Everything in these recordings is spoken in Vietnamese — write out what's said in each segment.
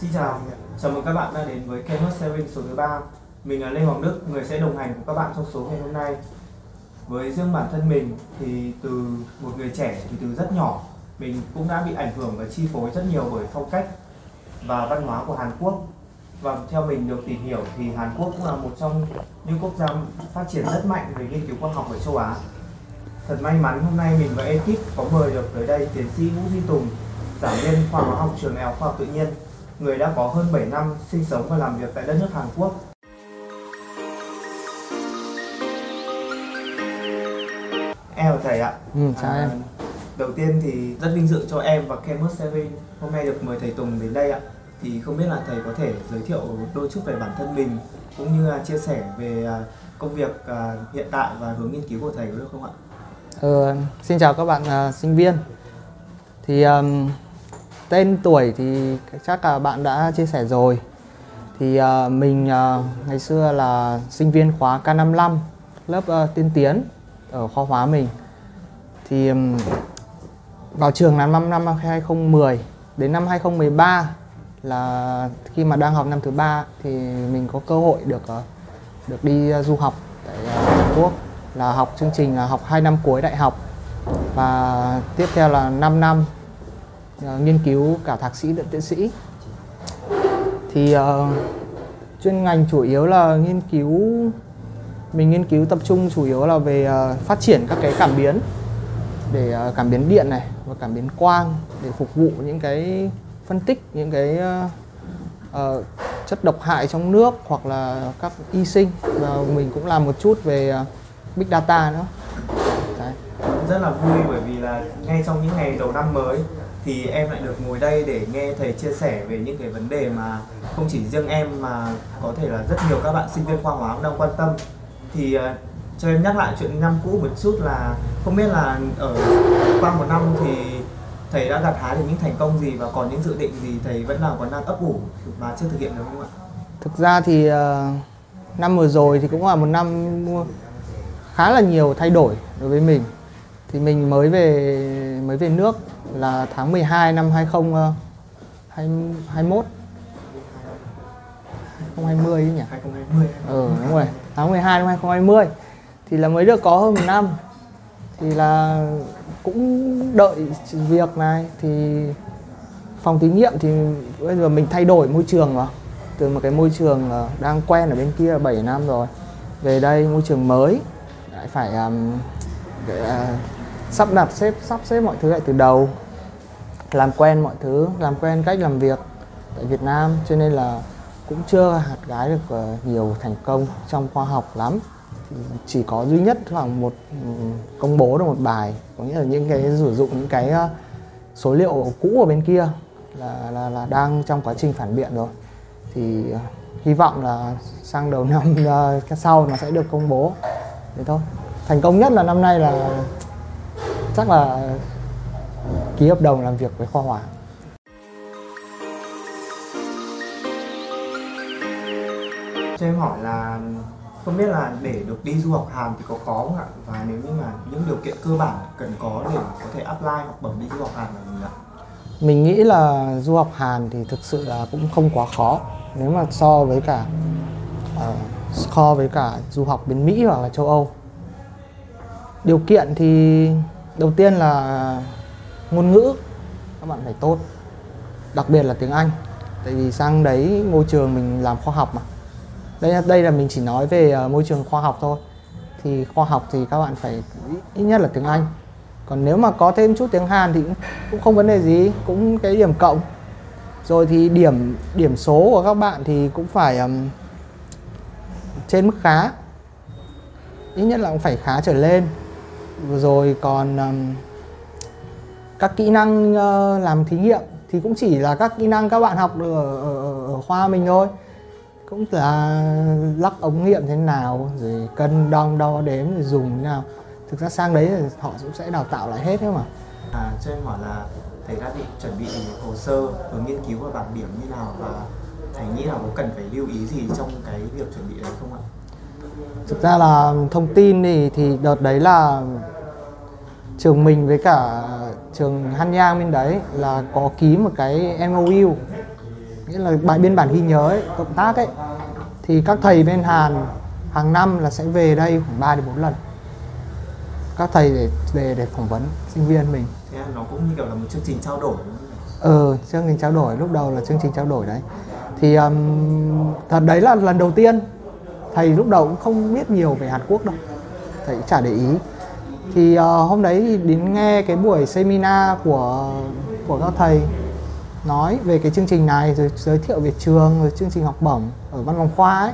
Xin chào, chào mừng các bạn đã đến với Kmart Saving số thứ 3 Mình là Lê Hoàng Đức, người sẽ đồng hành cùng các bạn trong số ngày hôm nay. Với riêng bản thân mình thì từ một người trẻ thì từ rất nhỏ Mình cũng đã bị ảnh hưởng và chi phối rất nhiều bởi phong cách và văn hóa của Hàn Quốc. Và theo mình được tìm hiểu thì Hàn Quốc cũng là một trong những quốc gia phát triển rất mạnh về nghiên cứu khoa học ở châu Á. Thật may mắn hôm nay mình và ekip có mời được tới đây tiến sĩ Vũ Duy Tùng giảng viên khoa hóa học trường Đại học Khoa học Tự nhiên người đã có hơn 7 năm sinh sống và làm việc tại đất nước Hàn Quốc. Em và thầy ạ. Ừ, chào em. Đầu tiên thì rất vinh dự cho em và Chemist Seven hôm nay được mời thầy Tùng đến đây ạ. Thì không biết là thầy có thể giới thiệu đôi chút về bản thân mình cũng như là chia sẻ về à, công việc à, hiện tại và hướng nghiên cứu của thầy có được không ạ? Ờ, xin chào các bạn uh, sinh viên. Thì um, tên tuổi thì chắc là bạn đã chia sẻ rồi. Thì uh, mình uh, ngày xưa là sinh viên khóa K55 lớp uh, tiên tiến ở khoa hóa mình. Thì um, vào trường là năm năm 2010 đến năm 2013 là khi mà đang học năm thứ ba thì mình có cơ hội được uh, được đi uh, du học tại uh, Hàn Quốc là học chương trình uh, học 2 năm cuối đại học và tiếp theo là 5 năm uh, nghiên cứu cả thạc sĩ lẫn tiến sĩ. Thì uh, chuyên ngành chủ yếu là nghiên cứu mình nghiên cứu tập trung chủ yếu là về uh, phát triển các cái cảm biến để uh, cảm biến điện này và cảm biến quang để phục vụ những cái phân tích những cái uh, uh, chất độc hại trong nước hoặc là các y sinh. Và mình cũng làm một chút về uh, big data nữa. Đấy. rất là vui bởi vì là ngay trong những ngày đầu năm mới thì em lại được ngồi đây để nghe thầy chia sẻ về những cái vấn đề mà không chỉ riêng em mà có thể là rất nhiều các bạn sinh viên khoa hóa cũng đang quan tâm thì uh, cho em nhắc lại chuyện năm cũ một chút là không biết là ở qua một năm thì thầy đã gặt hái được những thành công gì và còn những dự định gì thầy vẫn là còn đang ấp ủ mà chưa thực hiện được không ạ? Thực ra thì uh, năm vừa rồi thì cũng là một năm khá là nhiều thay đổi đối với mình. Thì mình mới về mới về nước là tháng 12 năm 2021 2020 ấy nhỉ? 2020. Ừ đúng rồi, tháng 12 năm 2020 thì là mới được có hơn một năm. Thì là cũng đợi việc này. Thì phòng thí nghiệm thì bây giờ mình thay đổi môi trường mà. Từ một cái môi trường đang quen ở bên kia 7 năm rồi. Về đây môi trường mới. Lại phải um, để, uh, sắp đặt xếp sắp xếp mọi thứ lại từ đầu làm quen mọi thứ làm quen cách làm việc tại Việt Nam. Cho nên là cũng chưa hạt gái được ờ, nhiều thành công trong khoa học lắm. Chỉ có duy nhất khoảng một công bố được một bài có nghĩa là những cái sử dụng những cái ờ, số liệu cũ ở bên kia là là, là đang trong quá trình phản biện rồi. Thì ờ, hy vọng là sang đầu năm sau nó sẽ được công bố. Thế thôi. Thành công nhất là năm nay là chắc là ký hợp đồng làm việc với khoa hóa. Cho em hỏi là không biết là để được đi du học Hàn thì có khó không ạ? Và nếu như mà những điều kiện cơ bản cần có để có thể apply học bổng đi du học Hàn là gì ạ? mình nghĩ là du học Hàn thì thực sự là cũng không quá khó. Nếu mà so với cả uh, so với cả du học bên Mỹ hoặc là châu Âu. Điều kiện thì đầu tiên là ngôn ngữ các bạn phải tốt đặc biệt là tiếng Anh. Tại vì sang đấy môi trường mình làm khoa học mà. Đây đây là mình chỉ nói về ờ, môi trường khoa học thôi. Thì khoa học thì các bạn phải ít nhất là tiếng Anh. Còn nếu mà có thêm chút tiếng Hàn thì cũng không vấn đề gì cũng cái điểm cộng. Rồi thì điểm điểm số của các bạn thì cũng phải um, trên mức khá. Ít nhất là cũng phải khá trở lên rồi còn um, các kỹ năng uh, làm thí nghiệm thì cũng chỉ là các kỹ năng các bạn học được ở, ở, ở khoa mình thôi. Cũng là lắp ống nghiệm thế nào rồi cân đong đo đếm rồi dùng thế nào. Thực ra sang đấy thì họ cũng sẽ đào tạo lại hết đấy mà. À, cho em hỏi là thầy đã định chuẩn bị hồ sơ và nghiên cứu và bảng điểm như nào và thầy nghĩ là có cần phải lưu ý gì trong cái việc chuẩn bị đấy không ạ? Thực ra là thông tin thì thì đợt đấy là trường mình với cả trường Hanyang bên đấy là có ký một cái MOU nghĩa là bài biên bản ghi nhớ ấy, cộng tác ấy. Thì các thầy bên Hàn hàng năm là sẽ về đây khoảng 3 đến 4 lần. Các thầy để về để phỏng vấn sinh viên mình. Nó cũng như kiểu là một chương trình trao đổi. Ờ chương trình trao đổi lúc đầu là chương trình trao đổi đấy. Thì um, thật đấy là lần đầu tiên thầy lúc đầu cũng không biết nhiều về Hàn Quốc đâu. Thầy cũng chả để ý. Thì uh, hôm đấy thì đến nghe cái buổi seminar của của các thầy nói về cái chương trình này rồi giới thiệu về trường rồi chương trình học bổng ở văn phòng khoa ấy.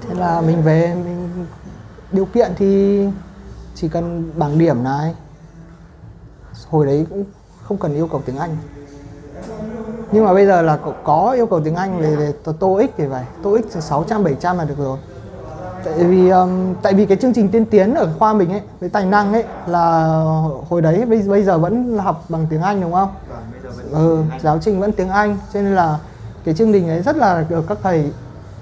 Thế là mình về mình điều kiện thì chỉ cần bảng điểm này. Hồi đấy cũng không cần yêu cầu tiếng Anh nhưng mà bây giờ là có- có yêu cầu tiếng Anh về, về TOEIC thì phải. TOEIC 600 700 là được rồi. Tại vì um, tại vì cái chương trình tiên tiến ở khoa mình ấy với tài năng ấy là hồi đấy bây, bây giờ vẫn học bằng tiếng Anh đúng không? Ừ, giáo trình vẫn tiếng Anh. Cho nên là cái chương trình ấy rất là được các thầy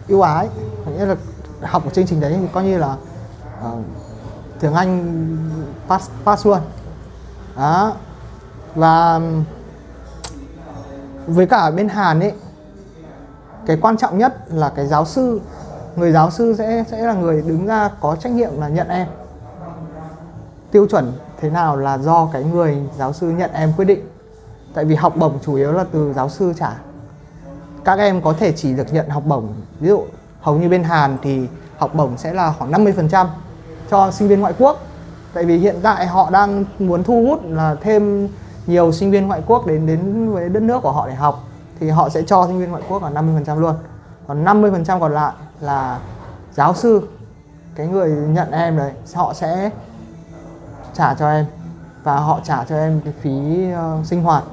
yêu ái. Có nghĩa là học của chương trình đấy thì coi như là uh, tiếng Anh pass, pass luôn. Đó. Và với cả ở bên Hàn ấy, cái quan trọng nhất là cái giáo sư. Người giáo sư sẽ sẽ là người đứng ra có trách nhiệm là nhận em. Tiêu chuẩn thế nào là do cái người giáo sư nhận em quyết định. Tại vì học bổng chủ yếu là từ giáo sư trả. Các em có thể chỉ được nhận học bổng. Ví dụ, hầu như bên Hàn thì học bổng sẽ là khoảng 50% cho sinh viên ngoại quốc. Tại vì hiện tại họ đang muốn thu hút là thêm nhiều sinh viên ngoại quốc đến đến với đất nước của họ để học thì họ sẽ cho sinh viên ngoại quốc là 50% luôn. Còn 50% còn lại là giáo sư cái người nhận em đấy họ sẽ trả cho em và họ trả cho em cái phí uh, sinh hoạt.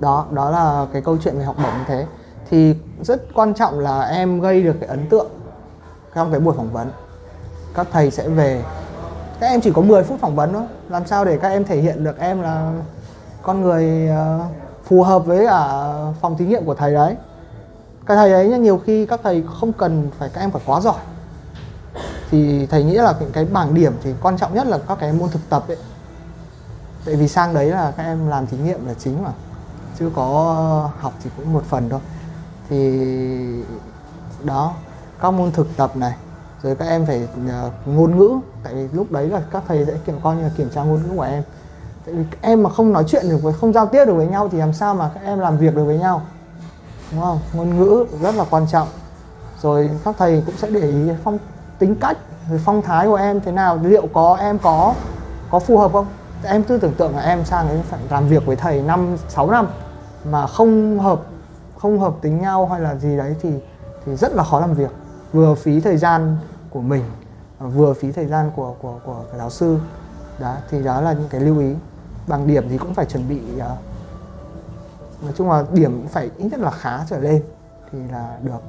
Đó đó là cái câu chuyện về học bổng như thế. Thì rất quan trọng là em gây được cái ấn tượng trong cái buổi phỏng vấn. Các thầy sẽ về các em chỉ có 10 phút phỏng vấn thôi. Làm sao để các em thể hiện được em là con người ờ, phù hợp với cả phòng thí nghiệm của thầy đấy. Cái thầy ấy nhá, nhiều khi các thầy không cần phải các em phải quá giỏi. Thì thầy nghĩ là những cái bảng điểm thì quan trọng nhất là các cái môn thực tập ấy. Tại vì sang đấy là các em làm thí nghiệm là chính mà. Chứ có học thì cũng một phần thôi. Thì đó các môn thực tập này rồi các em phải uh, ngôn ngữ. Tại vì lúc đấy là các thầy sẽ kiểm coi như là kiểm tra ngôn ngữ của em. Tại vì các em mà không nói chuyện được với không giao tiếp được với nhau thì làm sao mà các em làm việc được với nhau? Đúng không? Ngôn ngữ rất là quan trọng. Rồi các thầy cũng sẽ để ý phong tính cách rồi phong thái của em thế nào liệu có em có có phù hợp không? Em cứ tưởng tượng là em sang đấy phải làm việc với thầy năm 6 năm mà không hợp không hợp tính nhau hay là gì đấy thì thì rất là khó làm việc. Vừa phí thời gian của mình à, vừa phí thời gian của của của giáo sư. Đó, thì đó là những cái lưu ý. Bằng điểm thì cũng phải chuẩn bị à, nói chung là điểm cũng phải ít nhất là khá trở lên thì là được.